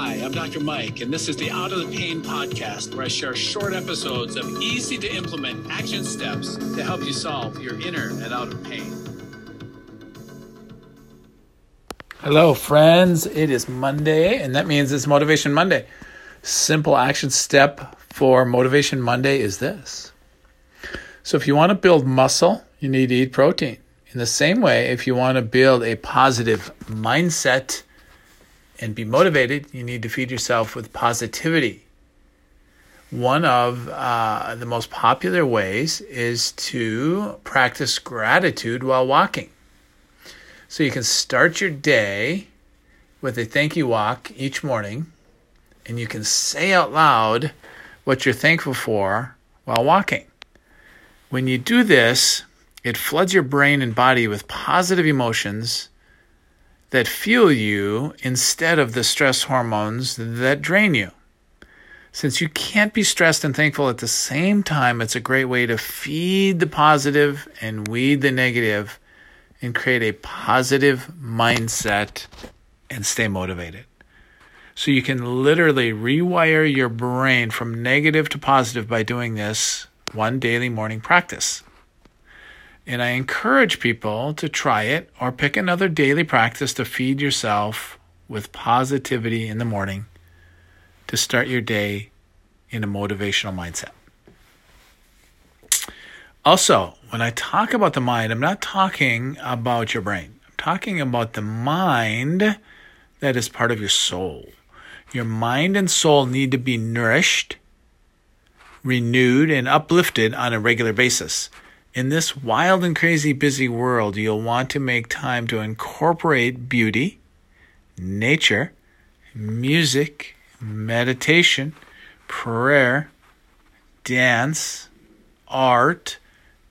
Hi, I'm Dr. Mike, and this is the Out of the Pain podcast, where I share short episodes of easy to implement action steps to help you solve your inner and out of pain. Hello, friends. It is Monday, and that means it's Motivation Monday. Simple action step for Motivation Monday is this. So, if you want to build muscle, you need to eat protein. In the same way, if you want to build a positive mindset, and be motivated, you need to feed yourself with positivity. One of uh, the most popular ways is to practice gratitude while walking. So you can start your day with a thank you walk each morning, and you can say out loud what you're thankful for while walking. When you do this, it floods your brain and body with positive emotions that fuel you instead of the stress hormones that drain you. Since you can't be stressed and thankful at the same time, it's a great way to feed the positive and weed the negative and create a positive mindset and stay motivated. So you can literally rewire your brain from negative to positive by doing this one daily morning practice. And I encourage people to try it or pick another daily practice to feed yourself with positivity in the morning to start your day in a motivational mindset. Also, when I talk about the mind, I'm not talking about your brain. I'm talking about the mind that is part of your soul. Your mind and soul need to be nourished, renewed, and uplifted on a regular basis. In this wild and crazy busy world, you'll want to make time to incorporate beauty, nature, music, meditation, prayer, dance, art,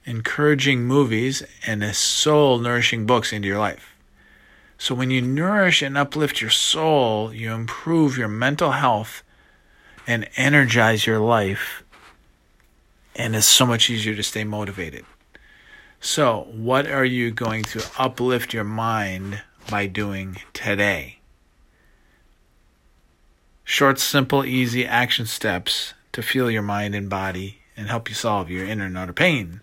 encouraging movies, and soul nourishing books into your life. So, when you nourish and uplift your soul, you improve your mental health and energize your life, and it's so much easier to stay motivated. So, what are you going to uplift your mind by doing today? Short, simple, easy action steps to feel your mind and body and help you solve your inner and outer pain.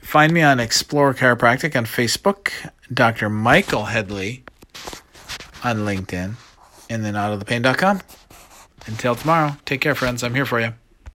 Find me on Explore Chiropractic on Facebook, Dr. Michael Headley on LinkedIn, and then outofthepain.com. Until tomorrow, take care, friends. I'm here for you.